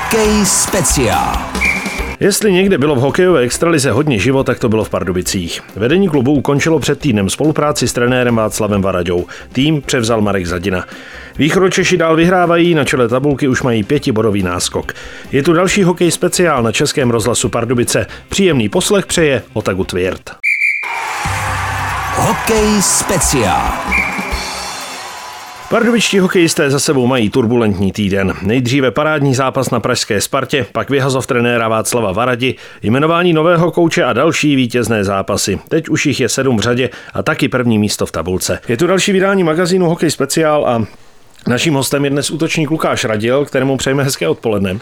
Hokej speciál. Jestli někde bylo v hokejové extralize hodně život, tak to bylo v Pardubicích. Vedení klubu ukončilo před týdnem spolupráci s trenérem Václavem Varaďou. Tým převzal Marek Zadina. Východočeši dál vyhrávají, na čele tabulky už mají pětibodový náskok. Je tu další hokej speciál na Českém rozhlasu Pardubice. Příjemný poslech přeje Otagu Tvěrt. Hokej speciál. Pardubičtí hokejisté za sebou mají turbulentní týden. Nejdříve parádní zápas na pražské Spartě, pak vyhazov trenéra Václava Varadi, jmenování nového kouče a další vítězné zápasy. Teď už jich je sedm v řadě a taky první místo v tabulce. Je tu další vydání magazínu Hokej speciál a naším hostem je dnes útočník Lukáš Radil, kterému přejeme hezké odpoledne.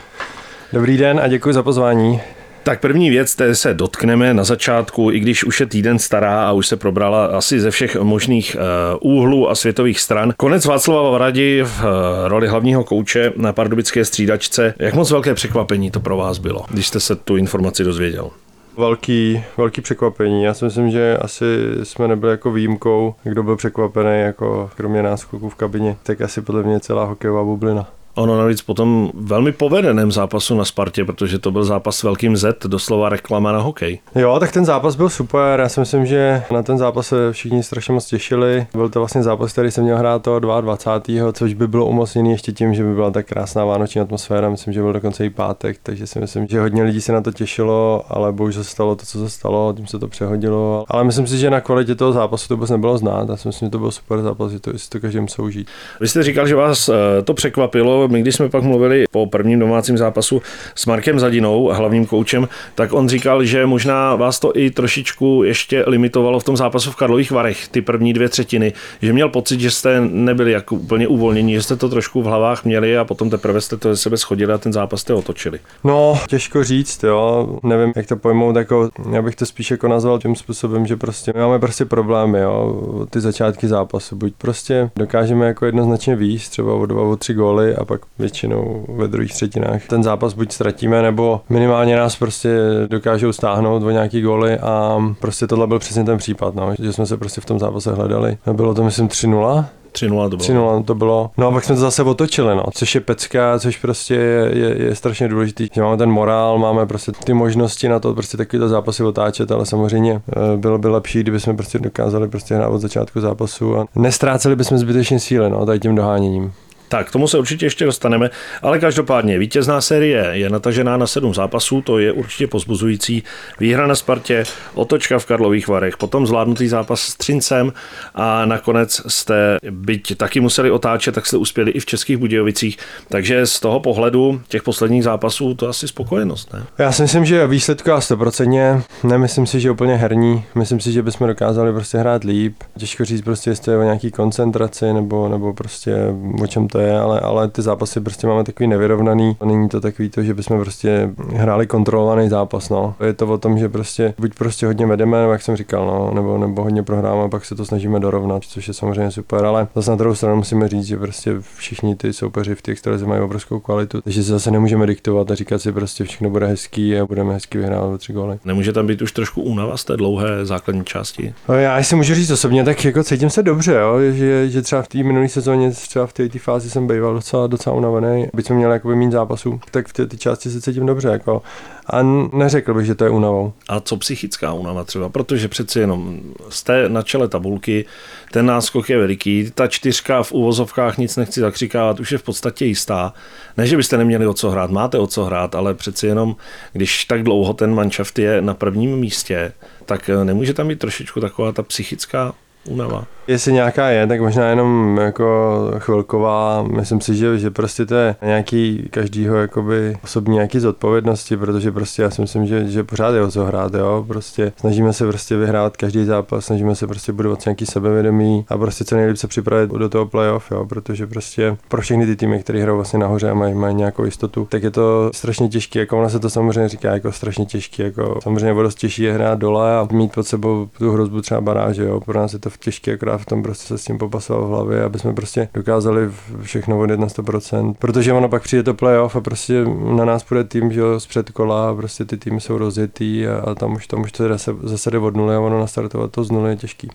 Dobrý den a děkuji za pozvání. Tak první věc, té se dotkneme na začátku, i když už je týden stará a už se probrala asi ze všech možných eh, úhlů a světových stran. Konec Václava Varadi v eh, roli hlavního kouče na pardubické střídačce. Jak moc velké překvapení to pro vás bylo, když jste se tu informaci dozvěděl? Velký, velký překvapení. Já si myslím, že asi jsme nebyli jako výjimkou, kdo byl překvapený, jako kromě nás v kabině, tak asi podle mě celá hokejová bublina. Ono navíc potom velmi povedeném zápasu na Spartě, protože to byl zápas s velkým Z, doslova reklama na hokej. Jo, tak ten zápas byl super. Já si myslím, že na ten zápas se všichni strašně moc těšili. Byl to vlastně zápas, který jsem měl hrát toho 22. což by bylo umocněný ještě tím, že by byla tak krásná vánoční atmosféra. Myslím, že byl dokonce i pátek, takže si myslím, že hodně lidí se na to těšilo, ale bohužel se stalo to, co se stalo, tím se to přehodilo. Ale myslím si, že na kvalitě toho zápasu to vůbec nebylo znát. Já si myslím, že to byl super zápas, že to, že to každý musel užít. Vy jste říkal, že vás eh, to překvapilo, my když jsme pak mluvili po prvním domácím zápasu s Markem Zadinou, hlavním koučem, tak on říkal, že možná vás to i trošičku ještě limitovalo v tom zápasu v Karlových Varech, ty první dvě třetiny, že měl pocit, že jste nebyli jako úplně uvolnění, že jste to trošku v hlavách měli a potom teprve jste to ze sebe schodili a ten zápas jste otočili. No, těžko říct, jo. Nevím, jak to pojmout, jako, já bych to spíš jako nazval tím způsobem, že prostě máme prostě problémy, jo, ty začátky zápasu. Buď prostě dokážeme jako jednoznačně výjist, třeba o dva, o tři góly a pak většinou většinou ve druhých třetinách. Ten zápas buď ztratíme, nebo minimálně nás prostě dokážou stáhnout o nějaký góly a prostě tohle byl přesně ten případ, no, že jsme se prostě v tom zápase hledali. Bylo to myslím 3-0, 3-0 to bylo. 3-0 to bylo. No a pak jsme to zase otočili, no, což je pecka, což prostě je, je, je strašně důležitý, že máme ten morál, máme prostě ty možnosti na to prostě takovýto zápasy otáčet, ale samozřejmě eh, bylo by lepší, kdyby jsme prostě dokázali prostě hrát od začátku zápasu a nestráceli bychom zbytečně síly, no, tady tím doháněním. Tak, k tomu se určitě ještě dostaneme, ale každopádně vítězná série je natažená na sedm zápasů, to je určitě pozbuzující. Výhra na Spartě, otočka v Karlových Varech, potom zvládnutý zápas s Třincem a nakonec jste, byť taky museli otáčet, tak jste uspěli i v Českých Budějovicích. Takže z toho pohledu těch posledních zápasů to asi spokojenost, ne? Já si myslím, že výsledku a 100%, nemyslím si, že úplně herní, myslím si, že bychom dokázali prostě hrát líp. Těžko říct prostě, jestli je o nějaký koncentraci nebo, nebo prostě o čem to to je, ale, ale ty zápasy prostě máme takový nevyrovnaný. Není to takový to, že bychom prostě hráli kontrolovaný zápas. No. Je to o tom, že prostě buď prostě hodně vedeme, nebo jak jsem říkal, no, nebo, nebo hodně prohráme, a pak se to snažíme dorovnat, což je samozřejmě super, ale zase na druhou stranu musíme říct, že prostě všichni ty soupeři v těch extralize mají obrovskou kvalitu, takže se zase nemůžeme diktovat a říkat si prostě všechno bude hezký a budeme hezky vyhrávat tři góly. Nemůže tam být už trošku únava z té dlouhé základní části? No, já si můžu říct osobně, tak jako cítím se dobře, jo, že, že třeba v té minulé sezóně, třeba v té fázi fázi jsem býval docela, docela unavený. Byť jsme měli jakoby méně zápasů, tak v té části se cítím dobře. Jako. A neřekl bych, že to je únavou. A co psychická únava třeba? Protože přeci jenom jste na čele tabulky, ten náskok je veliký, ta čtyřka v úvozovkách nic nechci zakřikávat, už je v podstatě jistá. Ne, že byste neměli o co hrát, máte o co hrát, ale přeci jenom, když tak dlouho ten manšaft je na prvním místě, tak nemůže tam být trošičku taková ta psychická únava. Jestli nějaká je, tak možná jenom jako chvilková. Myslím si, že, že prostě to je nějaký každýho jakoby osobní nějaký zodpovědnosti, protože prostě já si myslím, že, že pořád je o co hrát, jo. Prostě snažíme se prostě vyhrát každý zápas, snažíme se prostě budovat nějaký sebevědomí a prostě co nejlíp se připravit do toho playoff, jo, protože prostě pro všechny ty týmy, které hrajou vlastně nahoře a mají, mají nějakou jistotu, tak je to strašně těžké, jako ona se to samozřejmě říká jako strašně těžké, jako samozřejmě o dost těžší je hrát dole a mít pod sebou tu hrozbu třeba baráže, jo. Pro nás je to těžké akorát v tom prostě se s tím popasovat v hlavě, aby jsme prostě dokázali všechno vodit na 100%. Protože ono pak přijde to playoff a prostě na nás půjde tým, že z předkola prostě ty týmy jsou rozjetý a, a tam už, tam už to zase, zase jde od nuly a ono nastartovat to z nuly je těžký.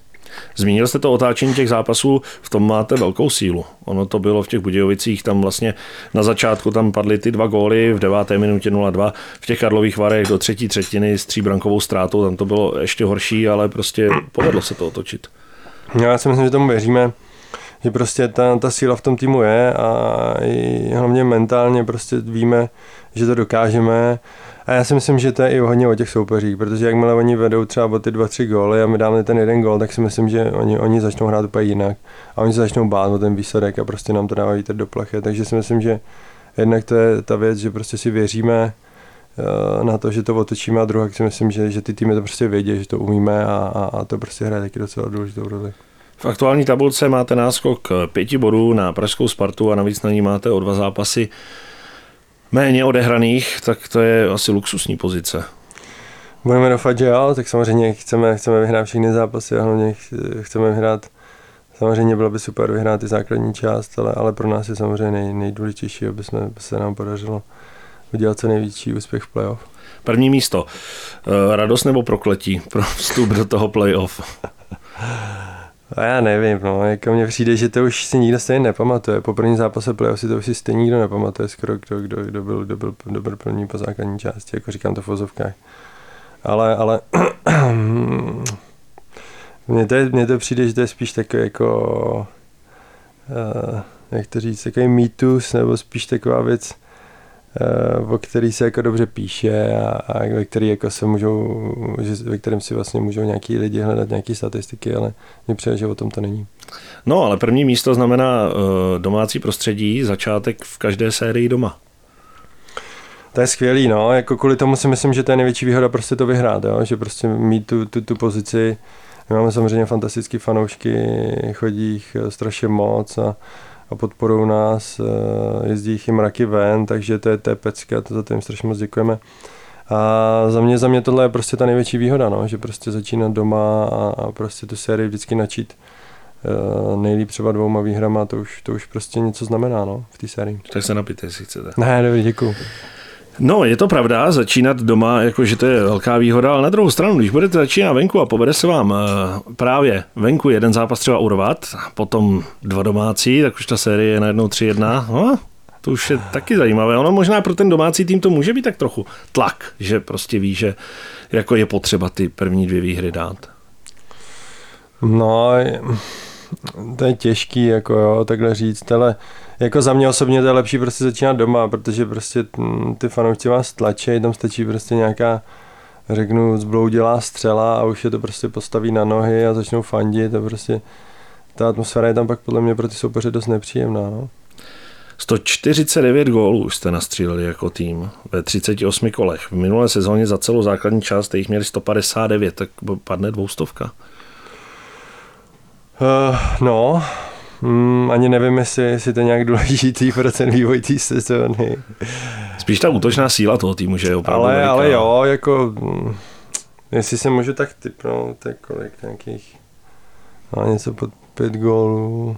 Zmínil jste to otáčení těch zápasů, v tom máte velkou sílu. Ono to bylo v těch Budějovicích, tam vlastně na začátku tam padly ty dva góly v deváté minutě 0-2, v těch Karlových Varech do třetí třetiny s tříbrankovou ztrátou, tam to bylo ještě horší, ale prostě povedlo se to otočit. Já si myslím, že tomu věříme, že prostě ta, ta síla v tom týmu je a i hlavně mentálně prostě víme, že to dokážeme. A já si myslím, že to je i hodně o těch soupeřích, protože jakmile oni vedou třeba o ty dva, tři góly a my dáme ten jeden gól, tak si myslím, že oni, oni začnou hrát úplně jinak a oni se začnou bát o ten výsledek a prostě nám to dávají do plachy. Takže si myslím, že jednak to je ta věc, že prostě si věříme na to, že to otočíme a druhá si myslím, že, že ty týmy to prostě vědí, že to umíme a, a, a to prostě hraje taky docela důležitou roli. V aktuální tabulce máte náskok pěti bodů na Pražskou Spartu a navíc na ní máte o dva zápasy méně odehraných, tak to je asi luxusní pozice. Budeme doufat, že jo, tak samozřejmě chceme, chceme vyhrát všechny zápasy a hlavně chceme vyhrát Samozřejmě bylo by super vyhrát i základní část, ale, ale pro nás je samozřejmě nej, nejdůležitější, aby, jsme, aby se nám podařilo udělat co největší úspěch v playoff. První místo. Eh, radost nebo prokletí pro vstup do toho playoff? A já nevím, no, jako mně přijde, že to už si nikdo stejně nepamatuje. Po první zápase playoff si to už si stejně nikdo nepamatuje, skoro kdo, kdo, kdo, byl, kdo, byl, kdo byl první po základní části, jako říkám to v vozovkách. Ale, ale mně, to, mně to přijde, že to je spíš takový jako, uh, jak to říct, takový mýtus, nebo spíš taková věc, o který se jako dobře píše a, a ve který jako se můžou, že, ve kterém si vlastně můžou nějaký lidi hledat nějaké statistiky, ale mě přijde, že o tom to není. No, ale první místo znamená uh, domácí prostředí, začátek v každé sérii doma. To je skvělý, no, jako kvůli tomu si myslím, že to je největší výhoda prostě to vyhrát, jo? že prostě mít tu, tu, tu pozici, my máme samozřejmě fantastické fanoušky, chodí jich strašně moc a a podporují nás, eh, jezdí jich i mraky ven, takže to je, to je pecka, to za to jim strašně moc děkujeme. A za mě, za mě tohle je prostě ta největší výhoda, no, že prostě začínat doma a, a prostě tu sérii vždycky načít uh, nejlíp třeba dvouma výhrama, to už, to už prostě něco znamená no, v té sérii. Tak se napijte, jestli chcete. Ne, dobrý, děkuji. No, je to pravda, začínat doma, jakože to je velká výhoda, ale na druhou stranu, když budete začínat venku a povede se vám eh, právě venku jeden zápas třeba urvat, potom dva domácí, tak už ta série je najednou 3-1, no, to už je taky zajímavé. Ono možná pro ten domácí tým to může být tak trochu tlak, že prostě ví, že jako je potřeba ty první dvě výhry dát. No, to je těžký, jako jo, takhle říct, ale jako za mě osobně to je lepší prostě začínat doma, protože prostě ty fanoušci vás tlačí, tam stačí prostě nějaká řeknu, zbloudilá střela a už je to prostě postaví na nohy a začnou fandit a prostě ta atmosféra je tam pak podle mě pro ty soupeře dost nepříjemná. No. 149 gólů jste nastříleli jako tým ve 38 kolech. V minulé sezóně za celou základní část jich měli 159, tak padne dvoustovka. Uh, no, Hmm, ani nevím, jestli, jestli to je nějak důležitý pro ten vývoj té sezóny. Spíš ta útočná síla toho týmu, že je opravdu Ale, veliká. ale jo, jako, hm, jestli se můžu tak typnout, tak kolik nějakých, no, něco pod pět gólů.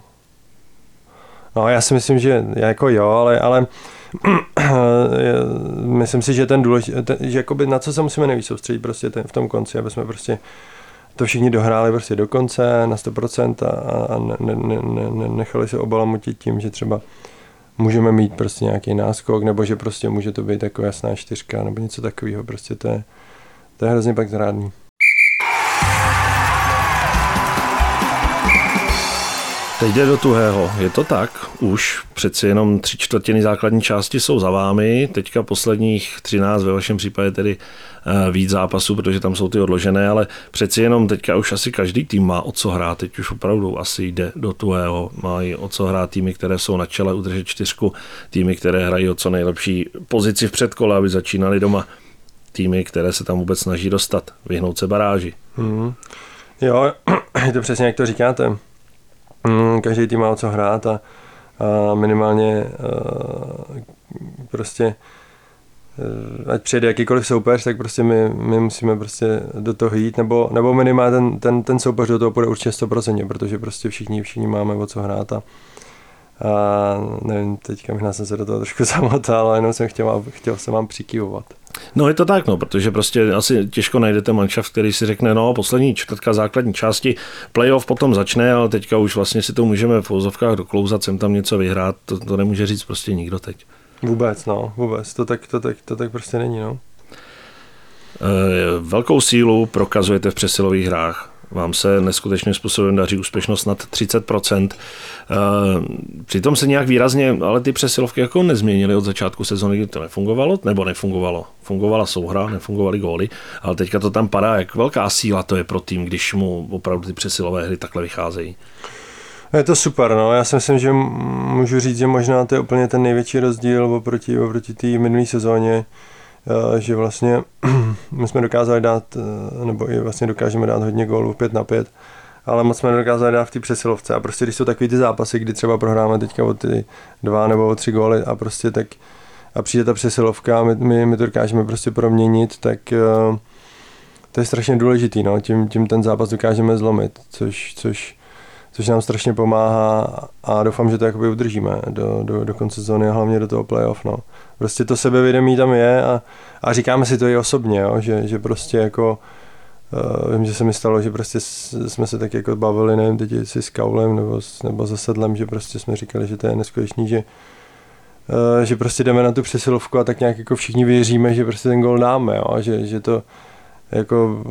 No, já si myslím, že jako jo, ale, ale myslím si, že ten důležitý, že jakoby na co se musíme nejvíc soustředit prostě ten, v tom konci, aby jsme prostě to všichni dohráli prostě do konce na 100% a, a ne, ne, ne, ne, nechali se obalamutit tím, že třeba můžeme mít prostě nějaký náskok, nebo že prostě může to být jako jasná čtyřka, nebo něco takového, prostě to je, to je hrozně pak zrádný. Teď jde do tuhého, je to tak, už přeci jenom tři čtvrtiny základní části jsou za vámi, teďka posledních 13, ve vašem případě tedy eh, víc zápasů, protože tam jsou ty odložené, ale přeci jenom teďka už asi každý tým má o co hrát, teď už opravdu asi jde do tuhého, mají o co hrát týmy, které jsou na čele udržet čtyřku, týmy, které hrají o co nejlepší pozici v předkole, aby začínali doma, týmy, které se tam vůbec snaží dostat, vyhnout se baráži. Hmm. Jo, je to přesně jak to říkáte Mm, každý tým má o co hrát a, a minimálně a, prostě e, ať přijde jakýkoliv soupeř, tak prostě my, my musíme prostě do toho jít, nebo, nebo minimálně ten, ten, ten soupeř do toho půjde určitě 100%, protože prostě všichni, všichni máme o co hrát a, a nevím, teďka možná jsem se do toho trošku zamotal, ale jenom jsem chtěl, chtěl jsem vám přikývovat. No je to tak, no, protože prostě asi těžko najdete manšaft, který si řekne, no poslední čtvrtka základní části, playoff potom začne, ale teďka už vlastně si to můžeme v vozovkách doklouzat, sem tam něco vyhrát, to, to nemůže říct prostě nikdo teď. Vůbec, no, vůbec, to tak, to tak, to tak prostě není, no. E, velkou sílu prokazujete v přesilových hrách vám se neskutečným způsobem daří úspěšnost nad 30%. Eh, přitom se nějak výrazně, ale ty přesilovky jako nezměnily od začátku sezóny, kdy to nefungovalo, nebo nefungovalo. Fungovala souhra, nefungovaly góly, ale teďka to tam padá, jak velká síla to je pro tým, když mu opravdu ty přesilové hry takhle vycházejí. Je to super, no. Já si myslím, že můžu říct, že možná to je úplně ten největší rozdíl oproti, oproti té minulé sezóně, že vlastně my jsme dokázali dát, eh, nebo i vlastně dokážeme dát hodně gólů 5 na 5, ale moc jsme nedokázali dát v té přesilovce. A prostě když jsou takový ty zápasy, kdy třeba prohráme teďka o ty dva nebo o tři góly a prostě tak a přijde ta přesilovka a my, my, my to dokážeme prostě proměnit, tak uh, to je strašně důležitý, no. tím, tím ten zápas dokážeme zlomit, což, což, což nám strašně pomáhá a doufám, že to jakoby udržíme do, do, do konce sezóny a hlavně do toho playoff. No prostě to sebevědomí tam je a, a říkáme si to i osobně, jo, že, že prostě jako Uh, vím, že se mi stalo, že prostě jsme se tak jako bavili, nevím, teď si s Kaulem nebo, nebo za sedlem, že prostě jsme říkali, že to je neskutečný, že, uh, že prostě jdeme na tu přesilovku a tak nějak jako všichni věříme, že prostě ten gol dáme, jo, že, že to jako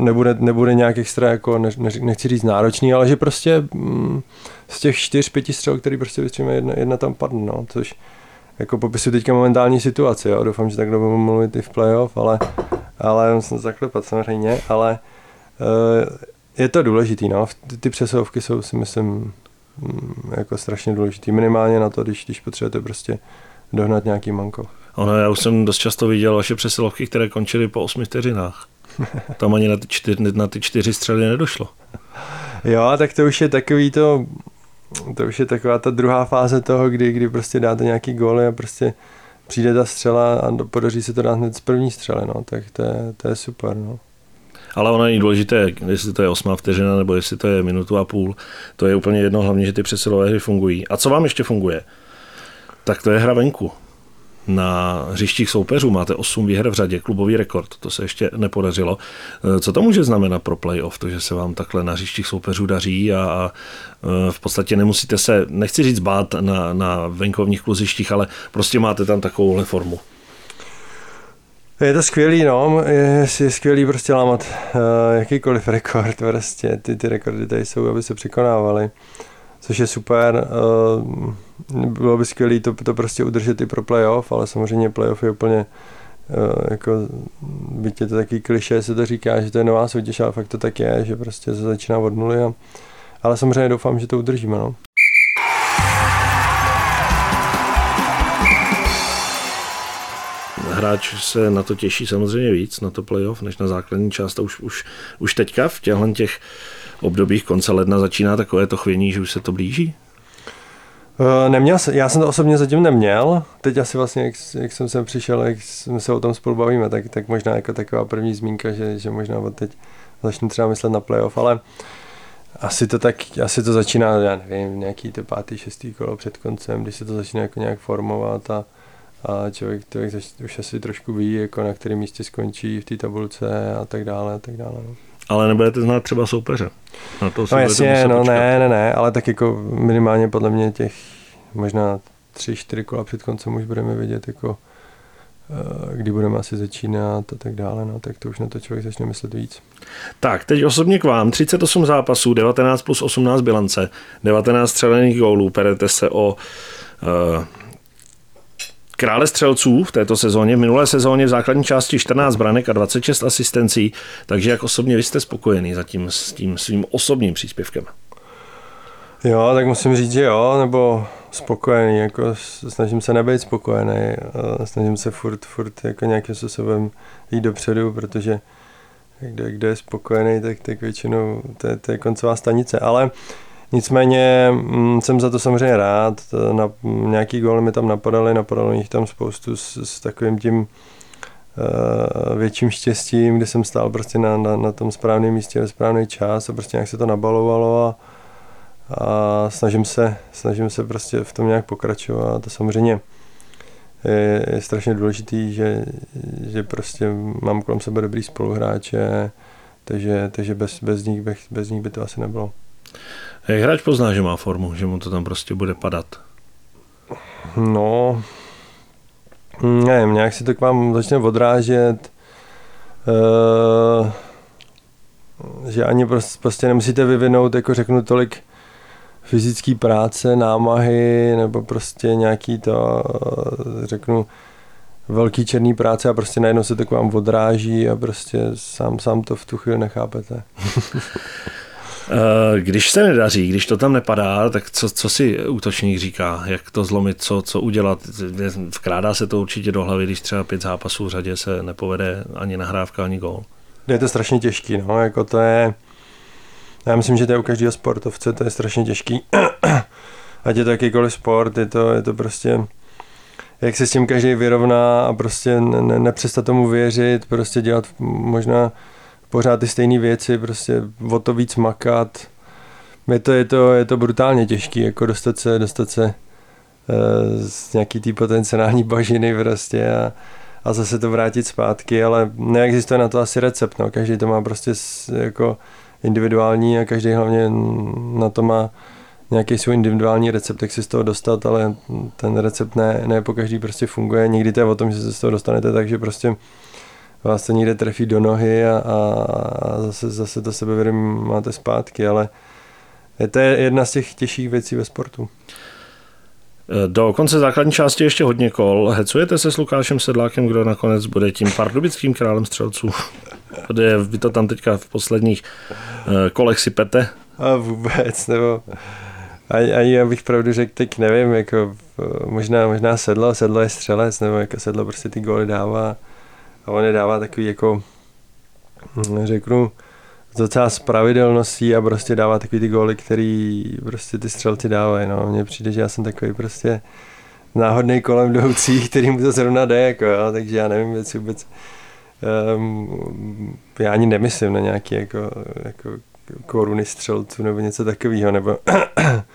nebude, nebude nějak extra, jako ne, nechci říct náročný, ale že prostě mm, z těch čtyř, pěti střel, který prostě vystříme, jedna, jedna tam padne, no, což, jako popisuju teďka momentální situaci, jo. doufám, že takhle budu mluvit i v playoff, ale, ale musím zaklepat samozřejmě, ale uh, je to důležitý, no. Ty, ty přesilovky jsou si myslím mm, jako strašně důležitý, minimálně na to, když, když potřebujete prostě dohnat nějaký manko. Ono, já už jsem dost často viděl vaše přesilovky, které končily po 8 vteřinách. Tam ani na ty, čtyři, na ty čtyři střely nedošlo. Jo, tak to už je takový to, to už je taková ta druhá fáze toho, kdy, kdy prostě dáte nějaký góly a prostě přijde ta střela a podaří se to dát hned z první střely, no, tak to je, to je super, no. Ale ono není důležité, jestli to je osmá vteřina nebo jestli to je minutu a půl. To je úplně jedno, hlavně, že ty přesilové hry fungují. A co vám ještě funguje? Tak to je hra venku na hřištích soupeřů. Máte 8 výher v řadě, klubový rekord, to se ještě nepodařilo. Eh, co to může znamenat pro playoff, to, že se vám takhle na hřištích soupeřů daří a, a eh, v podstatě nemusíte se, nechci říct bát na, na venkovních kluzištích, ale prostě máte tam takovouhle formu. Je to skvělý, no, je, je skvělý prostě lámat uh, jakýkoliv rekord, prostě ty, ty rekordy tady jsou, aby se překonávaly. Uh, což je super. Eh, bylo by skvělé to, to prostě udržet i pro playoff, ale samozřejmě playoff je úplně eh, jako, byť je to taky kliše, se to říká, že to je nová soutěž, ale fakt to tak je, že prostě se začíná od nuly. A, ale samozřejmě doufám, že to udržíme. No. hráč se na to těší samozřejmě víc, na to playoff, než na základní část. A už, už, už teďka v těchto těch obdobích konce ledna začíná takové to chvění, že už se to blíží? Uh, neměl já jsem to osobně zatím neměl. Teď asi vlastně, jak, jak jsem sem přišel, jak jsme se o tom spolu bavíme, tak, tak možná jako taková první zmínka, že, že možná od teď začnu třeba myslet na playoff, ale asi to tak, asi to začíná, já nevím, nějaký to pátý, šestý kolo před koncem, když se to začíná jako nějak formovat a, a člověk, člověk už asi trošku ví, jako na kterém místě skončí v té tabulce a tak dále a tak dále. No. Ale nebudete znát třeba soupeře. Na to no jasně, no počkat. ne, ne, ne, ale tak jako minimálně podle mě těch možná tři, čtyři kola před koncem už budeme vidět, jako eh, kdy budeme asi začínat a tak dále, no, tak to už na to člověk začne myslet víc. Tak, teď osobně k vám. 38 zápasů, 19 plus 18 bilance, 19 střelených gólů, perete se o uh, krále střelců v této sezóně. V minulé sezóně v základní části 14 branek a 26 asistencí, takže jak osobně vy jste spokojený zatím s tím svým osobním příspěvkem? Jo, tak musím říct, že jo, nebo spokojený, jako snažím se nebejt spokojený, snažím se furt, furt jako nějakým způsobem jít dopředu, protože kde, kde je spokojený, tak, tak většinou to je, to je koncová stanice, ale Nicméně mm, jsem za to samozřejmě rád. Na, nějaký gól mi tam napadaly, napadalo jich tam spoustu s, s takovým tím uh, větším štěstím, kdy jsem stál prostě na, na, na tom správném místě ve správný čas a prostě nějak se to nabalovalo a, a snažím se, snažím se prostě v tom nějak pokračovat a samozřejmě je, je strašně důležitý, že, že prostě mám kolem sebe dobrý spoluhráče, takže, takže bez, bez, nich, bez, bez nich by to asi nebylo. Jak hráč pozná, že má formu, že mu to tam prostě bude padat? No, nevím, nějak si to k vám začne odrážet, uh, že ani prostě, prostě nemusíte vyvinout, jako řeknu, tolik fyzické práce, námahy, nebo prostě nějaký to, řeknu, velký černý práce a prostě najednou se to k vám odráží a prostě sám, sám to v tu chvíli nechápete. Eh, když se nedaří, když to tam nepadá, tak co, co si útočník říká? Jak to zlomit, co, co udělat? Vkrádá se to určitě do hlavy, když třeba pět zápasů v řadě se nepovede ani nahrávka, ani gól. Je to strašně těžký, no, jako to je, já myslím, že to je u každého sportovce, to je strašně těžký. Ať je to jakýkoliv sport, je to, je to prostě, jak se s tím každý vyrovná a prostě ne, nepřestat tomu věřit, prostě dělat možná pořád ty stejné věci, prostě o to víc makat. Je to, je to, je to brutálně těžký, jako dostat se, dostat se uh, z nějaký té potenciální bažiny prostě a, a zase to vrátit zpátky, ale neexistuje na to asi recept, no. každý to má prostě jako individuální a každý hlavně na to má nějaký svůj individuální recept, jak si z toho dostat, ale ten recept ne, ne po každý prostě funguje. Někdy to je o tom, že se z toho dostanete tak, že prostě vás to někde trefí do nohy a, a zase, zase to sebevědomí máte zpátky, ale to je jedna z těch těžších věcí ve sportu. Do konce základní části ještě hodně kol. Hecujete se s Lukášem Sedlákem, kdo nakonec bude tím pardubickým králem střelců? Vy to tam teďka v posledních eh, kolech si pete? A vůbec, nebo ani, ani já bych pravdu řekl, teď nevím, jako možná, možná sedlo, sedlo je střelec, nebo jako sedlo prostě ty góly dává a on je dává takový jako, hm, řeknu, docela s pravidelností a prostě dává takový ty góly, který prostě ty střelci dávají, no. Mně přijde, že já jsem takový prostě náhodný kolem jdoucí, který mu to zrovna jde, jako jo, takže já nevím, jestli vůbec um, já ani nemyslím na nějaký jako, jako koruny střelců nebo něco takového, nebo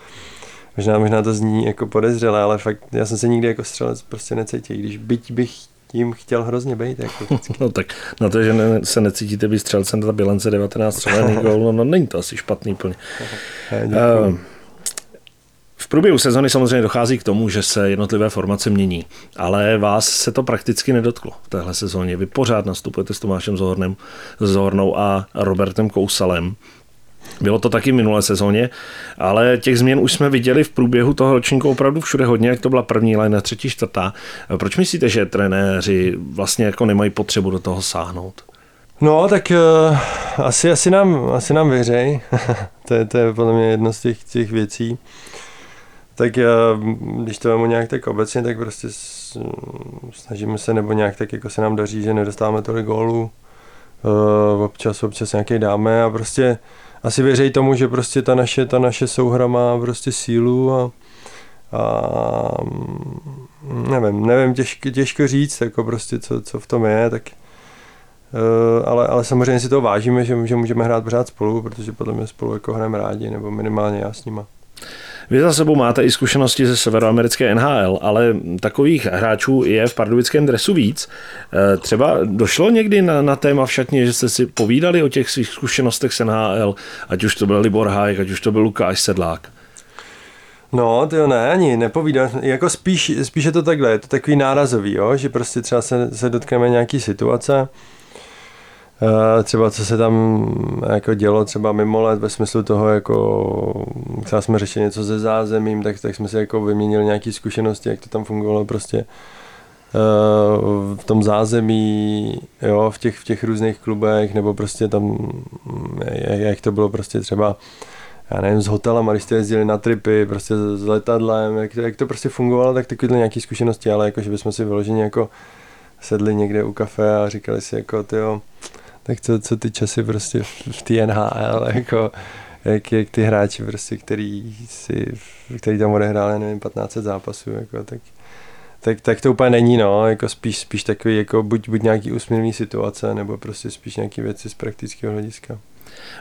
možná, možná to zní jako podezřelé, ale fakt já jsem se nikdy jako střelec prostě necítil, když byť bych tím chtěl hrozně být. Jako no tak na to, že ne, se necítíte být střelcem, ta bilance 19 střelených gól, no, no není to asi špatný plně. Uh, v průběhu sezony samozřejmě dochází k tomu, že se jednotlivé formace mění, ale vás se to prakticky nedotklo v téhle sezóně. Vy pořád nastupujete s Tomášem Zohornem, Zohornou a Robertem Kousalem. Bylo to taky minulé sezóně, ale těch změn už jsme viděli v průběhu toho ročníku opravdu všude hodně, jak to byla první line, třetí, čtvrtá. Proč myslíte, že trenéři vlastně jako nemají potřebu do toho sáhnout? No, tak uh, asi, asi, nám, asi nám věřej. to, je, to je podle mě jedno z těch, těch věcí. Tak uh, když to vemu nějak tak obecně, tak prostě snažíme se, nebo nějak tak jako se nám daří, že nedostáváme tolik gólů. Uh, občas, občas nějaký dáme a prostě asi věří tomu, že prostě ta naše, ta naše souhra má prostě sílu a, a nevím, nevím, těžko, těžko říct, jako prostě co, co v tom je, tak uh, ale, ale samozřejmě si to vážíme, že, že můžeme hrát pořád spolu, protože podle mě spolu jako hrajeme rádi, nebo minimálně já s nima. Vy za sebou máte i zkušenosti ze severoamerické NHL, ale takových hráčů je v pardubickém dresu víc. Eh, třeba došlo někdy na, na téma v šatně, že jste si povídali o těch svých zkušenostech z NHL, ať už to byl Libor Hájek, ať už to byl Lukáš Sedlák? No, to jo, ne, ani nepovídám. Jako spíš, spíš je to takhle, je to takový nárazový, jo? že prostě třeba se, se dotkneme nějaký situace, třeba co se tam jako dělo třeba mimo let ve smyslu toho, jako třeba jsme řešili něco se zázemím, tak, tak jsme si jako vyměnili nějaké zkušenosti, jak to tam fungovalo prostě eh, v tom zázemí, jo, v těch, v těch různých klubech, nebo prostě tam, jak, to bylo prostě třeba já nevím, s hotelem, když jste jezdili na tripy, prostě s letadlem, jak to, jak to prostě fungovalo, tak takovýhle nějaké zkušenosti, ale jako, že bychom si vyloženě jako sedli někde u kafe a říkali si jako, tyjo, tak co, co ty časy prostě v té NHL, jako, jak, jak ty hráči prostě, který, si, který tam odehráli, nevím, 15 zápasů, jako, tak, tak, tak to úplně není, no, jako spíš, spíš takový, jako buď, buď nějaký úsměvný situace, nebo prostě spíš nějaký věci z praktického hlediska.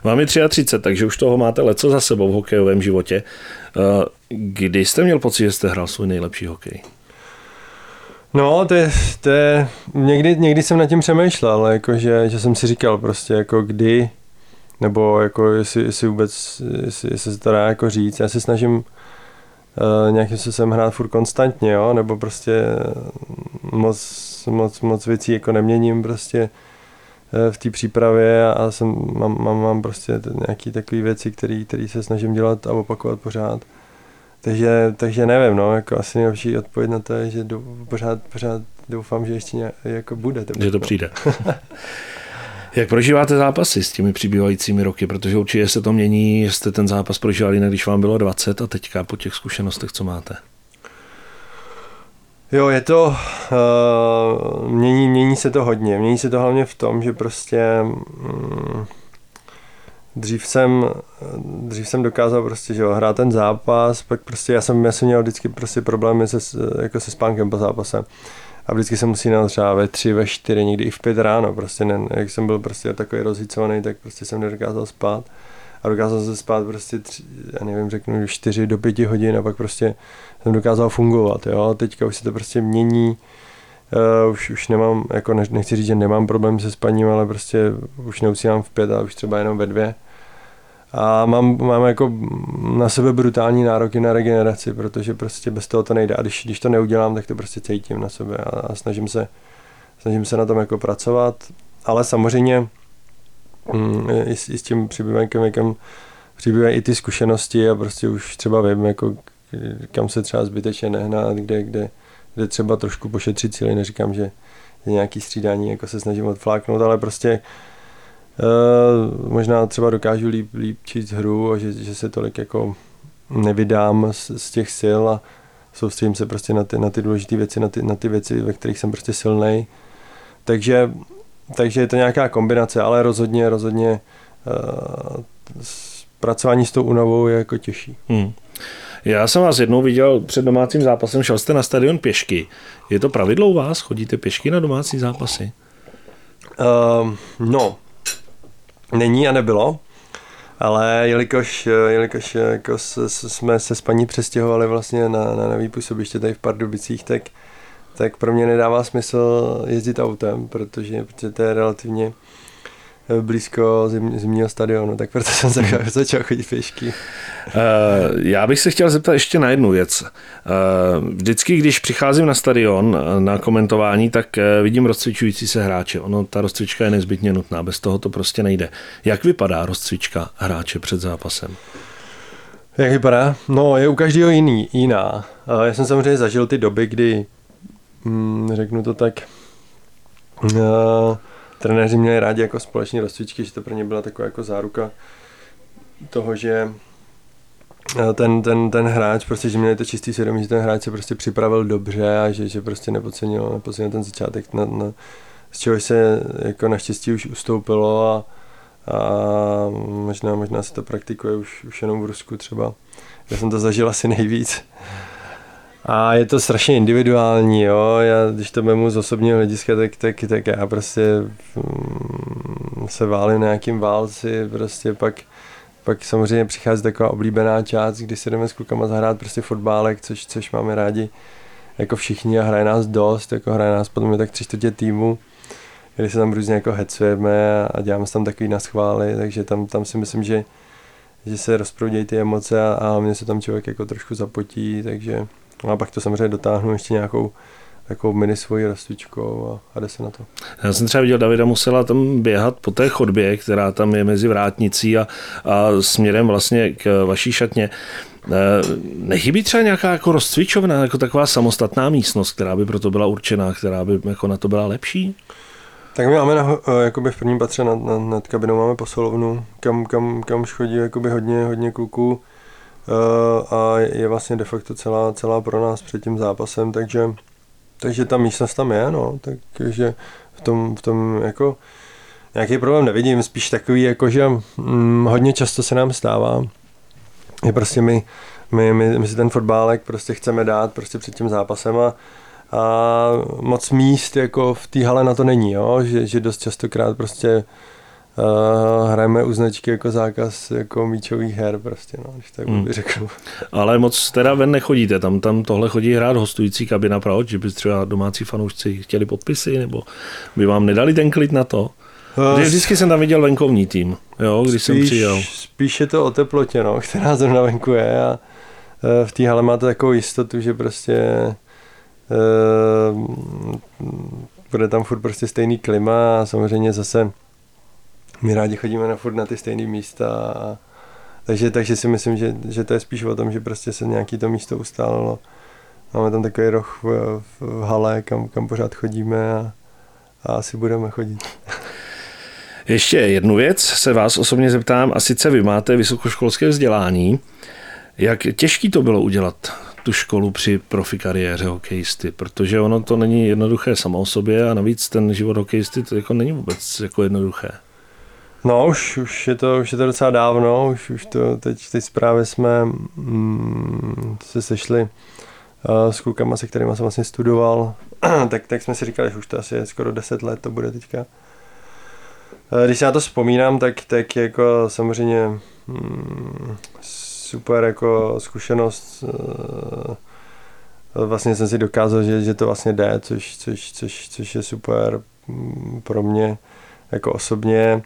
Vám je 33, takže už toho máte leco za sebou v hokejovém životě. Eh, kdy jste měl pocit, že jste hrál svůj nejlepší hokej? No, to je, to je někdy, někdy jsem nad tím přemýšlel, jako že, že jsem si říkal prostě, jako kdy, nebo jako jestli, jestli vůbec, jestli, jestli se to dá jako říct. Já se snažím uh, nějakým způsobem hrát furt konstantně, jo, nebo prostě moc, moc, moc věcí jako neměním prostě uh, v té přípravě a, a jsem, mám, mám, mám prostě nějaké takové věci, které se snažím dělat a opakovat pořád. Takže, takže nevím, no, jako asi nejlepší odpověď na to je, že do, pořád, pořád doufám, že ještě nějak, jako bude. To že to přijde. Jak prožíváte zápasy s těmi přibývajícími roky? Protože určitě se to mění, jste ten zápas prožívali, když vám bylo 20 a teďka po těch zkušenostech, co máte? Jo, je to, uh, mění, mění se to hodně. Mění se to hlavně v tom, že prostě um, dřív jsem, dřív jsem dokázal prostě, že jo, hrát ten zápas, pak prostě já jsem, já jsem měl vždycky prostě problémy se, jako se spánkem po zápase. A vždycky jsem musí na třeba ve tři, ve čtyři, někdy i v pět ráno, prostě ne, jak jsem byl prostě takový rozhýcovaný, tak prostě jsem nedokázal spát. A dokázal jsem spát prostě, tři, já nevím, řeknu čtyři do pěti hodin a pak prostě jsem dokázal fungovat, jo. Teďka už se to prostě mění, Uh, už, už nemám, jako ne, nechci říct, že nemám problém se spaním, ale prostě už neusínám v pět a už třeba jenom ve dvě. A mám, mám jako na sebe brutální nároky na regeneraci, protože prostě bez toho to nejde. A když, když to neudělám, tak to prostě cítím na sebe a, a snažím, se, snažím se na tom jako pracovat. Ale samozřejmě mm, i, s, i s tím přibývankem věkem přibývají i ty zkušenosti a prostě už třeba vím, jako, kam se třeba zbytečně nehnat, kde, kde, kde třeba trošku pošetřit cíly, neříkám, že je nějaký střídání, jako se snažím odfláknout, ale prostě uh, možná třeba dokážu líp, líp číst hru a že, že se tolik jako nevydám z, z těch sil a soustředím se prostě na ty, na ty důležité věci, na ty, na ty věci, ve kterých jsem prostě silný. Takže, takže je to nějaká kombinace, ale rozhodně, rozhodně uh, pracování s tou únavou je jako těžší. Hmm. Já jsem vás jednou viděl před domácím zápasem, šel jste na stadion pěšky. Je to pravidlo u vás? Chodíte pěšky na domácí zápasy? Uh, no, není a nebylo. Ale jelikož, jelikož jako jsme se s paní přestěhovali vlastně na, na nový působiště tady v Pardubicích, tak, tak pro mě nedává smysl jezdit autem, protože, protože to je relativně blízko zim, zimního stadionu, tak proto jsem začal, mhm. začal chodit pěšky. Uh, já bych se chtěl zeptat ještě na jednu věc. Uh, vždycky, když přicházím na stadion eh, na komentování, tak vidím rozcvičující se hráče. Ono, ta rozcvička je nezbytně nutná, bez toho to prostě nejde. Jak vypadá rozcvička hráče před zápasem? Jak vypadá? No, je u každého jiný, jiná. Já jsem samozřejmě zažil ty doby, kdy, hm, řeknu to tak, uh, trenéři měli rádi jako společní rozcvičky, že to pro ně byla taková jako záruka toho, že eh, ten, ten, ten hráč, prostě, že měli to čistý svědomí, že ten hráč se prostě připravil dobře a že, že prostě nepodcenil, nepodcenil ten začátek, na, na, z čeho se jako naštěstí už ustoupilo a, a možná, možná se to praktikuje už, už jenom v Rusku třeba. Já jsem to zažil asi nejvíc. A je to strašně individuální, jo. Já, když to vemu z osobního hlediska, tak, tak, tak já prostě mm, se válím na nějakým válci, prostě pak, pak samozřejmě přichází taková oblíbená část, kdy se jdeme s klukama zahrát prostě fotbálek, což, což máme rádi jako všichni a hraje nás dost, jako hraje nás potom je tak tři čtvrtě týmu, kdy se tam různě jako hecujeme a děláme tam takový naschvály, takže tam, tam si myslím, že, že se rozproudějí ty emoce a, a hlavně se tam člověk jako trošku zapotí, takže No a pak to samozřejmě dotáhnu ještě nějakou takovou mini svojí rozcvičkou a, a jde se na to. Já jsem třeba viděl Davida musela tam běhat po té chodbě, která tam je mezi vrátnicí a, a směrem vlastně k vaší šatně. E, nechybí třeba nějaká jako rozcvičovna, jako taková samostatná místnost, která by proto byla určená, která by jako na to byla lepší? Tak my máme na, e, jakoby v prvním patře nad, nad, nad kabinou máme posilovnu, kam, kam, kam chodí jakoby hodně, hodně kluků Eh, a je vlastně de facto celá, celá pro nás před tím zápasem, takže, takže ta místnost tam je, no, takže v tom, v tom jako nějaký problém nevidím, spíš takový, jako že hm, hodně často se nám stává, je prostě my, my, my, my si ten fotbálek prostě chceme dát prostě před tím zápasem a, a moc míst jako v té hale na to není, jo? Že, že dost častokrát prostě Uh, hrajeme u značky jako zákaz jako míčových her prostě, no, když tak hmm. řeknu. Ale moc teda ven nechodíte, tam, tam tohle chodí hrát hostující kabina, proč? Že by třeba domácí fanoušci chtěli podpisy, nebo by vám nedali ten klid na to? Uh, vždycky jsem tam viděl venkovní tým, jo, když spíš, jsem přijel. Spíš je to o teplotě, no, která zrovna venku je a uh, v té hale máte takovou jistotu, že prostě uh, bude tam furt prostě stejný klima a samozřejmě zase my rádi chodíme na furt na ty stejné místa a, takže, takže si myslím, že, že to je spíš o tom, že prostě se nějaký to místo ustálilo. Máme tam takový roh v, v hale, kam, kam pořád chodíme a, a asi budeme chodit. Ještě jednu věc se vás osobně zeptám, a sice vy máte vysokoškolské vzdělání. Jak těžký to bylo udělat tu školu při profi kariéře hokejisty, protože ono to není jednoduché samo o sobě a navíc ten život hokejisty to jako není vůbec jako jednoduché. No, už, už, je to, už je to docela dávno, už, už to teď, teď právě jsme mm, se sešli uh, s klukama, se kterými jsem vlastně studoval, tak, tak jsme si říkali, že už to asi je skoro 10 let, to bude teďka. Uh, když si na to vzpomínám, tak, tak jako samozřejmě mm, super jako zkušenost. Uh, vlastně jsem si dokázal, že, že to vlastně jde, což, což, což, což je super mm, pro mě jako osobně.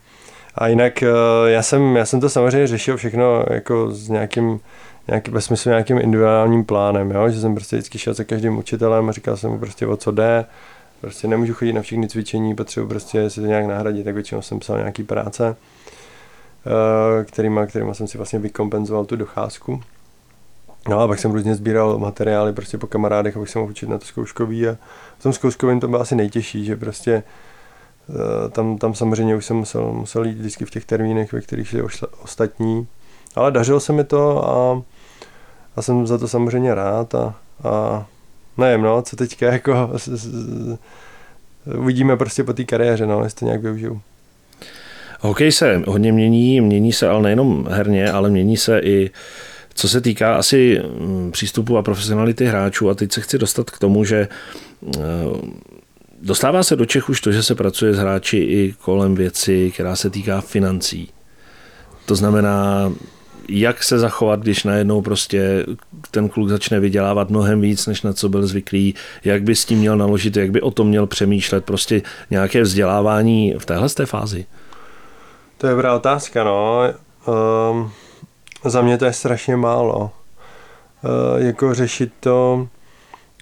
A jinak eh, já jsem, já jsem to samozřejmě řešil všechno jako s nějakým, nějaký, ve smyslu nějakým individuálním plánem, jo? že jsem prostě vždycky šel za každým učitelem a říkal jsem mu prostě o co jde, prostě nemůžu chodit na všechny cvičení, potřebuji prostě si to nějak nahradit, tak většinou jsem psal nějaký práce, eh, kterýma, kterýma jsem si vlastně vykompenzoval tu docházku. No a pak jsem různě sbíral materiály prostě po kamarádech, abych se mohl učit na to zkouškový a v tom zkouškovém to bylo asi nejtěžší, že prostě Eh, tam, tam samozřejmě už jsem musel, musel jít vždycky v těch termínech, ve kterých šli ostatní. Ale dařilo se mi to a, a jsem za to samozřejmě rád a, a nevím, no, co teďka jako uvidíme prostě po té kariéře, no, jestli to nějak využiju. Hokej se hodně mění, mění se ale nejenom herně, ale mění se i co se týká asi mm, přístupu a profesionality hráčů a teď se chci dostat k tomu, že eh, Dostává se do Čech už to, že se pracuje s hráči i kolem věci, která se týká financí. To znamená, jak se zachovat, když najednou prostě ten kluk začne vydělávat mnohem víc, než na co byl zvyklý, jak by s tím měl naložit, jak by o tom měl přemýšlet, prostě nějaké vzdělávání v téhle té fázi. To je dobrá otázka, no. Um, za mě to je strašně málo. Uh, jako řešit to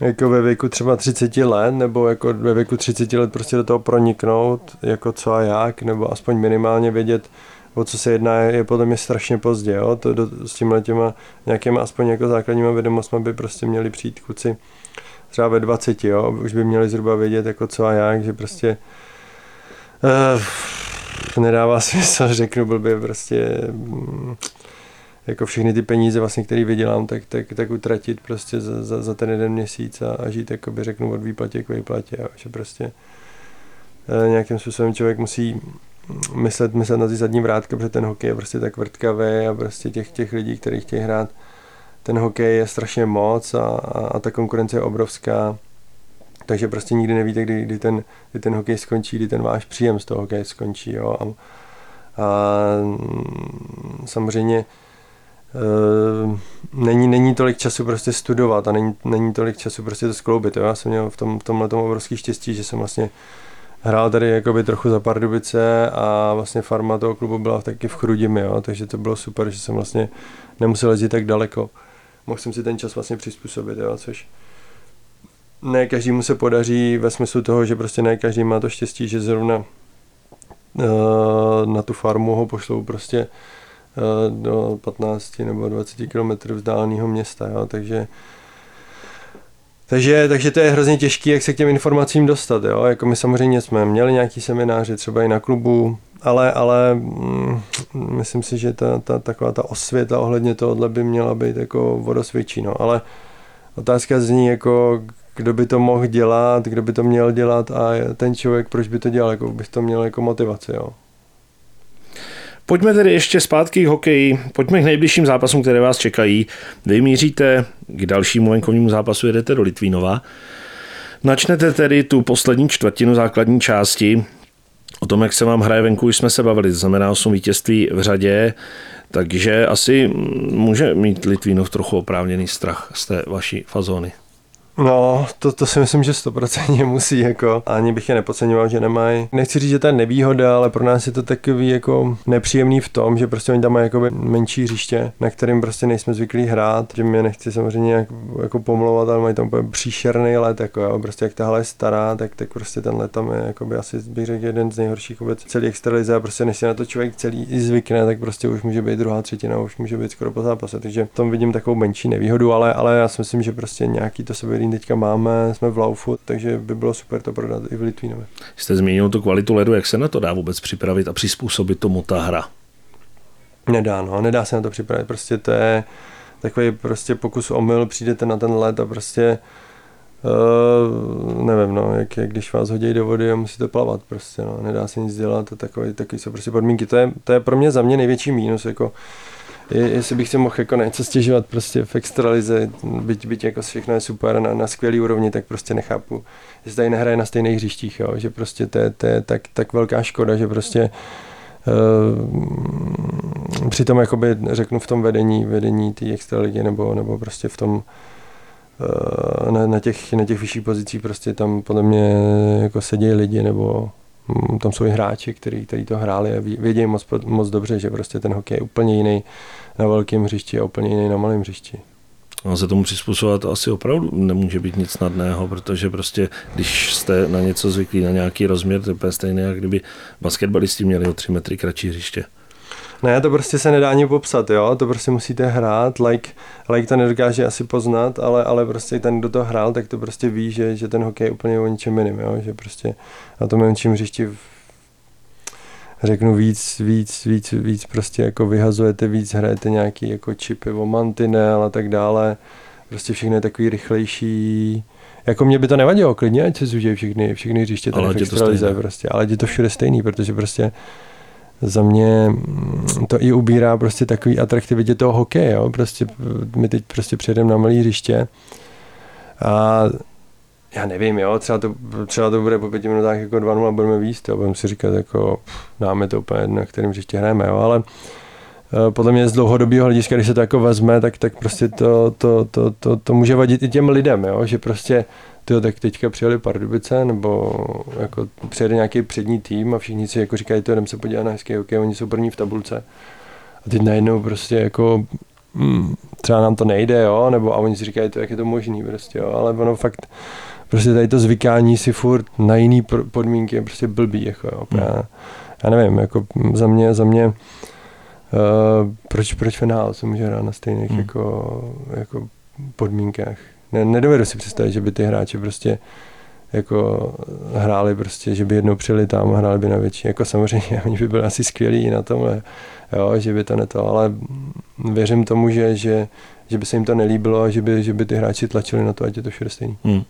jako ve věku třeba 30 let, nebo jako ve věku 30 let prostě do toho proniknout, jako co a jak, nebo aspoň minimálně vědět, o co se jedná, je podle mě strašně pozdě, jo? To do, s tímhle těma nějakýma aspoň jako základníma vědomostmi by prostě měli přijít kluci třeba ve 20, jo? už by měli zhruba vědět, jako co a jak, že prostě uh, nedává smysl, řeknu blbě, prostě um, jako všechny ty peníze, vlastně, které vydělám, tak, tak, tak utratit prostě za, za, za ten jeden měsíc a, a žít, jakoby řeknu, od výplatě k výplatě. A že prostě e, nějakým způsobem člověk musí myslet, myslet na ty zadní vrátka, protože ten hokej je prostě tak vrtkavý a prostě těch, těch lidí, kteří chtějí hrát ten hokej je strašně moc a, a, a ta konkurence je obrovská. Takže prostě nikdy nevíte, kdy, kdy, ten, kdy ten hokej skončí, kdy ten váš příjem z toho hokeje skončí. Jo? A, a samozřejmě Uh, není, není tolik času prostě studovat a není, není tolik času prostě to skloubit. Jo? Já jsem měl v, tom, v tomhle tom obrovský štěstí, že jsem vlastně hrál tady jakoby trochu za Pardubice a vlastně farma toho klubu byla taky v Chrudimi, jo? takže to bylo super, že jsem vlastně nemusel jezdit tak daleko. Mohl jsem si ten čas vlastně přizpůsobit, jo? což ne každému se podaří ve smyslu toho, že prostě ne každý má to štěstí, že zrovna uh, na tu farmu ho pošlou prostě Eh, do 15 nebo 20 km vzdáleného města, jo, takže takže, takže to je hrozně těžké, jak se k těm informacím dostat. Jo? Jako my samozřejmě jsme měli nějaký semináře, třeba i na klubu, ale, ale mm, myslím si, že ta, ta, taková ta osvěta ohledně tohohle by měla být jako vodosvědčí. No. Ale otázka zní, jako, kdo by to mohl dělat, kdo by to měl dělat a ten člověk, proč by to dělal, jako by to měl jako motivaci. Jo. Pojďme tedy ještě zpátky k hokeji, pojďme k nejbližším zápasům, které vás čekají. Vy míříte k dalšímu venkovnímu zápasu, jedete do Litvínova. Načnete tedy tu poslední čtvrtinu základní části. O tom, jak se vám hraje venku, už jsme se bavili, to znamená 8 vítězství v řadě, takže asi může mít Litvínov trochu oprávněný strach z té vaší fazóny. No, to, to si myslím, že stoprocentně musí, jako. Ani bych je nepodceňoval, že nemají. Nechci říct, že to je nevýhoda, ale pro nás je to takový jako nepříjemný v tom, že prostě oni tam mají jakoby menší hřiště, na kterým prostě nejsme zvyklí hrát, že mě nechci samozřejmě nějak jako pomlouvat, ale mají tam příšerný let, jako jo. prostě jak tahle je stará, tak, tak prostě ten let tam je jakoby asi bych řekl jeden z nejhorších vůbec celý extralize a prostě než si na to člověk celý zvykne, tak prostě už může být druhá třetina, už může být skoro po zápase, takže v tom vidím takovou menší nevýhodu, ale, ale já si myslím, že prostě nějaký to sebe Berlín teďka máme, jsme v Laufu, takže by bylo super to prodat i v Litvínově. Jste zmínil tu kvalitu ledu, jak se na to dá vůbec připravit a přizpůsobit tomu ta hra? Nedá, no, nedá se na to připravit, prostě to je takový prostě pokus omyl, přijdete na ten led a prostě Uh, nevím, no, jak, jak, když vás hodí do vody a musíte plavat prostě, no, nedá se nic dělat, to takový, takový jsou prostě podmínky. To je, to je pro mě za mě největší mínus, jako jestli bych si mohl jako něco stěžovat prostě v extralize, byť, byť jako všechno je super na, na skvělý úrovni, tak prostě nechápu, že tady nehraje na stejných hřištích, jo, že prostě to je, to je tak, tak velká škoda, že prostě uh, přitom jakoby řeknu v tom vedení, vedení té extraligy nebo, nebo prostě v tom uh, na, na, těch, na těch vyšších pozicích prostě tam podle mě jako sedí lidi nebo tam jsou i hráči, kteří, kteří to hráli a vědí moc, moc dobře, že prostě ten hokej je úplně jiný na velkém hřišti a úplně jiný na malém hřišti. No, se tomu přizpůsobovat asi opravdu nemůže být nic snadného, protože prostě, když jste na něco zvyklí, na nějaký rozměr, to je stejné, jak kdyby basketbalisti měli o 3 metry kratší hřiště. Ne, to prostě se nedá ani popsat, jo, to prostě musíte hrát, like, like to nedokáže asi poznat, ale, ale prostě ten, kdo to hrál, tak to prostě ví, že, že ten hokej je úplně o ničem jiným, jo, že prostě na tom menším hřišti řeknu víc, víc, víc, víc prostě jako vyhazujete, víc hrajete nějaký jako čipy o mantinel a tak dále, prostě všechno je takový rychlejší, jako mě by to nevadilo, klidně, ať se zužijí všechny, všechny hřiště tady ale v extralize, prostě, ale je to všude stejný, protože prostě za mě mm, to i ubírá prostě takový atraktivitě toho hokeje, jo? prostě my teď prostě přijedeme na malý hřiště a já nevím, jo, třeba to, třeba to bude po pěti minutách jako 2-0 budeme výst, jo, budeme si říkat, jako dáme to úplně jedno, kterým hřiště hrajeme, jo, ale eh, podle mě z dlouhodobého hlediska, když se to jako vezme, tak, tak prostě to, to, to, to, to, může vadit i těm lidem, jo, že prostě tyjo, tak teďka přijeli Pardubice, nebo jako přijede nějaký přední tým a všichni si jako říkají, to jdem se podívat na hezký hokej, oni jsou první v tabulce. A teď najednou prostě jako hmm, třeba nám to nejde, jo, nebo a oni si říkají, to, jak je to možný prostě, jo, ale ono fakt, prostě tady to zvykání si furt na jiný podmínky je prostě blbý, jako jo, hmm. já, já, nevím, jako za mě, za mě, uh, proč, proč finál se může hrát na stejných hmm. jako, jako podmínkách ne, nedovedu si představit, že by ty hráči prostě jako hráli prostě, že by jednou přijeli tam a hráli by na větší. Jako samozřejmě, oni by byli asi skvělí na tomhle, jo, že by to neto, ale věřím tomu, že, že, že by se jim to nelíbilo a že by, že by ty hráči tlačili na to, ať je to všude stejný. Hmm.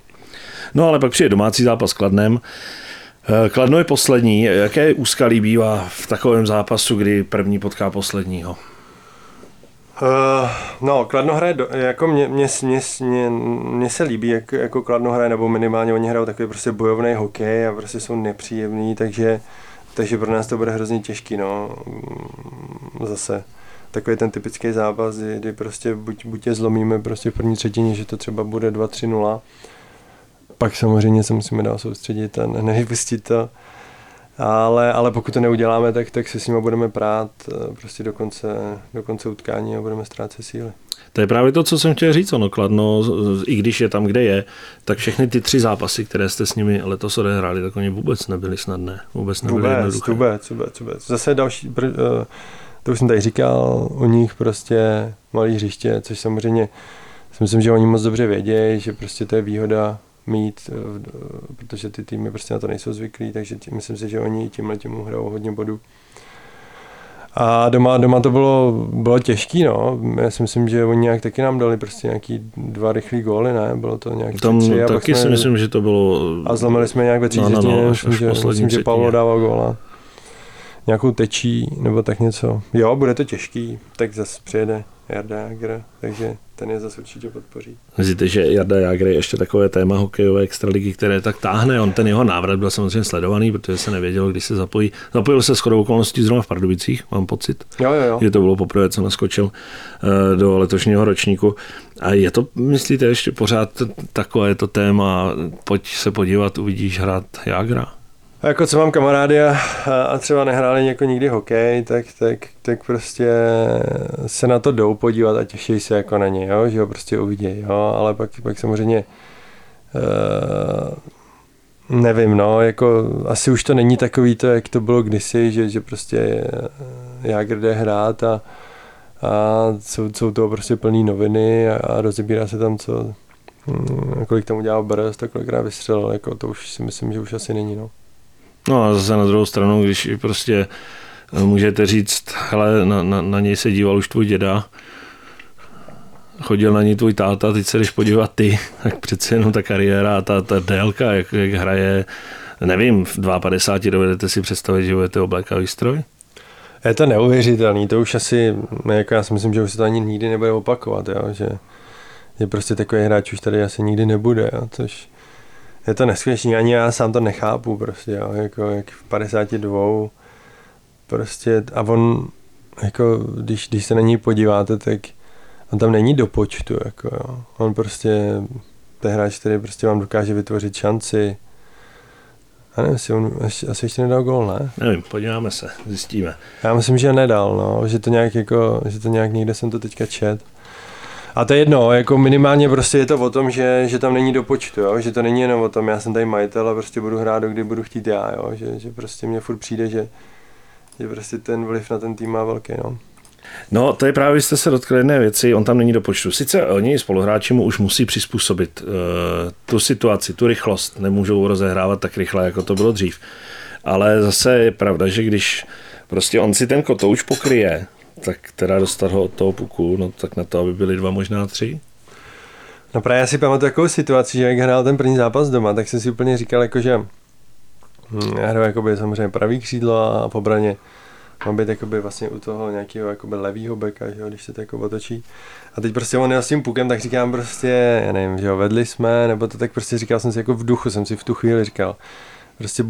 No ale pak přijde domácí zápas s Kladnem. Eh, Kladno je poslední. Jaké úskalí bývá v takovém zápasu, kdy první potká posledního? Uh, no, Kladno hraje, do, jako mě, mě, mě, mě, mě, se líbí, jak, jako Kladno hraje, nebo minimálně oni hrajou takový prostě bojovný hokej a prostě jsou nepříjemný, takže, takže pro nás to bude hrozně těžký, no, mm, zase takový ten typický zápas, kdy, prostě buď, buď je zlomíme prostě v první třetině, že to třeba bude 2-3-0, pak samozřejmě se musíme dál soustředit a nevypustit to, ale, ale pokud to neuděláme, tak, tak se s nimi budeme prát eh, prostě do konce, do konce utkání a budeme ztrácet síly. To je právě to, co jsem chtěl říct. Ono Kladno, i když je tam, kde je, tak všechny ty tři zápasy, které jste s nimi letos odehráli, tak oni vůbec nebyly snadné. Vůbec nebyly vůbec, jednoduché. Vůbec, vůbec, vůbec. Zase další, eh, to už jsem tady říkal, u nich prostě malý hřiště, což samozřejmě si myslím, že oni moc dobře vědějí, že prostě to je výhoda mít, eh, protože ty týmy prostě na to nejsou zvyklí, takže tím, myslím si, že oni tímhle tím hrajou hodně bodů. A doma, doma to bylo, bylo těžký, no. Já si myslím, že oni nějak taky nám dali prostě nějaký dva rychlý góly, ne? Bylo to nějak Tam tři, taky jsme, si myslím, že to bylo... A zlomili jsme nějak ve třetí no, no, no, že, myslím, že Pavlo dával góla. Nějakou tečí, nebo tak něco. Jo, bude to těžký, tak zase přijede Jarda Jager, takže ten je zase určitě podpoří. Myslíte, že Jarda Jager je ještě takové téma hokejové extraligy, které tak táhne? On ten jeho návrat byl samozřejmě sledovaný, protože se nevědělo, kdy se zapojí. Zapojil se shodou okolností zrovna v Pardubicích, mám pocit. Jo, jo, jo. Že to bylo poprvé, co naskočil eh, do letošního ročníku. A je to, myslíte, ještě pořád takové to téma, pojď se podívat, uvidíš hrát Jagra? A jako co mám kamarády a, a třeba nehráli jako nikdy hokej, tak, tak, tak prostě se na to jdou podívat a těší se jako na ně, jo? že ho prostě uvidí, jo? ale pak, pak samozřejmě uh, nevím, no, jako asi už to není takový to, jak to bylo kdysi, že, že prostě Jágr jde hrát a, a jsou, jsou to prostě plný noviny a, a rozebírá se tam, co, hm, kolik tam udělal Brst tak kolikrát vystřelil, jako to už si myslím, že už asi není, no. No a zase na druhou stranu, když prostě můžete říct, hele, na, na, na něj se díval už tvůj děda, chodil na ní tvůj táta, teď se jdeš podívat ty, tak přece jenom ta kariéra a ta, ta délka, jak, jak hraje, nevím, v 52 dovedete si představit, že budete oblékavý stroj? Je to neuvěřitelný, to už asi, jako já si myslím, že už se to ani nikdy nebude opakovat, jo? Že, že prostě takový hráč už tady asi nikdy nebude, jo? což je to neskutečný, ani já sám to nechápu prostě, jo, jako jak v 52 prostě a on jako když, když se na něj podíváte, tak on tam není do počtu, jako jo. On prostě, to je hráč, který prostě vám dokáže vytvořit šanci. A nevím, jestli on asi, asi ještě nedal gol, ne? Nevím, podíváme se, zjistíme. Já myslím, že nedal, no, že to nějak jako, že to nějak někde jsem to teďka čet. A to je jedno, jako minimálně prostě je to o tom, že, že tam není do počtu, jo? že to není jenom o tom, já jsem tady majitel a prostě budu hrát, kdy budu chtít já, jo? Že, že prostě mně furt přijde, že, že prostě ten vliv na ten tým má velký. No. No, to je právě, jste se dotkli jedné věci, on tam není do počtu. Sice oni spoluhráči mu už musí přizpůsobit uh, tu situaci, tu rychlost, nemůžou rozehrávat tak rychle, jako to bylo dřív. Ale zase je pravda, že když prostě on si ten kotouč pokryje, tak teda dostat ho od toho puku, no tak na to, aby byli dva, možná tři. No právě já si pamatuju takovou situaci, že jak hrál ten první zápas doma, tak jsem si úplně říkal, jako, že hm, já hraju jakoby, samozřejmě pravý křídlo a po braně mám být jakoby vlastně u toho nějakého jakoby levýho beka, že jo, když se to jako otočí. A teď prostě on jel s tím pukem, tak říkám prostě, já nevím, že jo, vedli jsme, nebo to tak prostě říkal jsem si jako v duchu, jsem si v tu chvíli říkal, prostě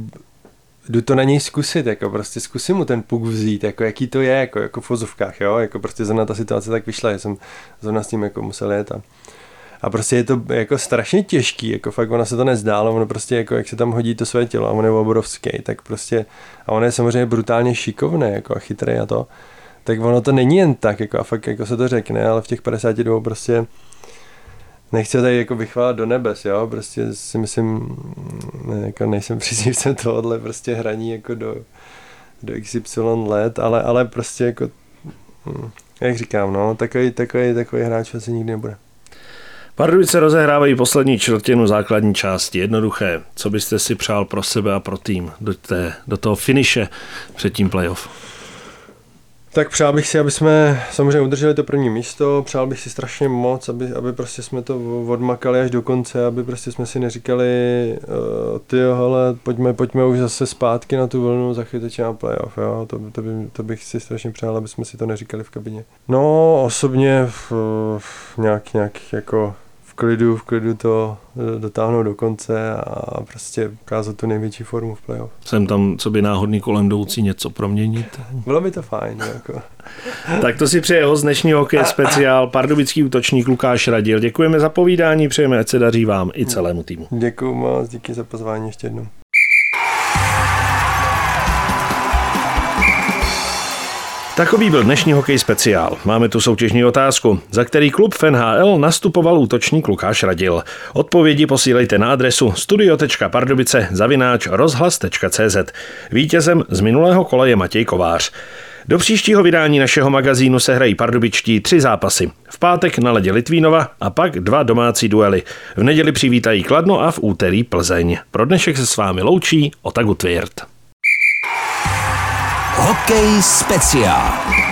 jdu to na něj zkusit, jako prostě zkusím mu ten puk vzít, jako jaký to je, jako, jako v vozovkách, jo, jako prostě zrovna ta situace tak vyšla, že jsem zrovna s tím jako musel jet a, a prostě je to jako strašně těžký, jako fakt ono se to nezdá, ale ono prostě jako jak se tam hodí to své tělo a on je obrovský, tak prostě a on je samozřejmě brutálně šikovný jako a chytrý a to, tak ono to není jen tak, jako a fakt jako se to řekne, ale v těch 52 prostě nechci tady jako vychválat do nebes, jo, prostě si myslím, ne, jako nejsem příznivcem tohohle prostě hraní jako do, do XY let, ale, ale prostě jako, hm, jak říkám, no, takový, takový, takový hráč asi nikdy nebude. Pardubice rozehrávají poslední čtvrtinu základní části. Jednoduché. Co byste si přál pro sebe a pro tým do, té, do toho finiše před tím playoff? Tak přál bych si, aby jsme samozřejmě udrželi to první místo, přál bych si strašně moc, aby, aby prostě jsme to odmakali až do konce, aby prostě jsme si neříkali, uh, ty hele, pojďme, pojďme už zase zpátky na tu vlnu, za chvíli na playoff, jo? To, to, by, to, bych si strašně přál, aby jsme si to neříkali v kabině. No, osobně v, v nějak, nějak jako v klidu, v klidu to dotáhnout do konce a prostě ukázat tu největší formu v playoff. Jsem tam, co by náhodný kolem jdoucí něco proměnit? Bylo by to fajn. Jako. tak to si přeje ho z dnešního hokej speciál pardubický útočník Lukáš Radil. Děkujeme za povídání, přejeme, ať se daří vám i celému týmu. Děkuji moc, díky za pozvání ještě jednou. Takový byl dnešní hokej speciál. Máme tu soutěžní otázku. Za který klub v NHL nastupoval útočník Lukáš Radil? Odpovědi posílejte na adresu studio.pardubice zavináč rozhlas.cz. Vítězem z minulého kola je Matěj Kovář. Do příštího vydání našeho magazínu se hrají pardubičtí tři zápasy. V pátek na ledě Litvínova a pak dva domácí duely. V neděli přivítají Kladno a v úterý Plzeň. Pro dnešek se s vámi loučí Otagu Tvirt. Hokej speciál.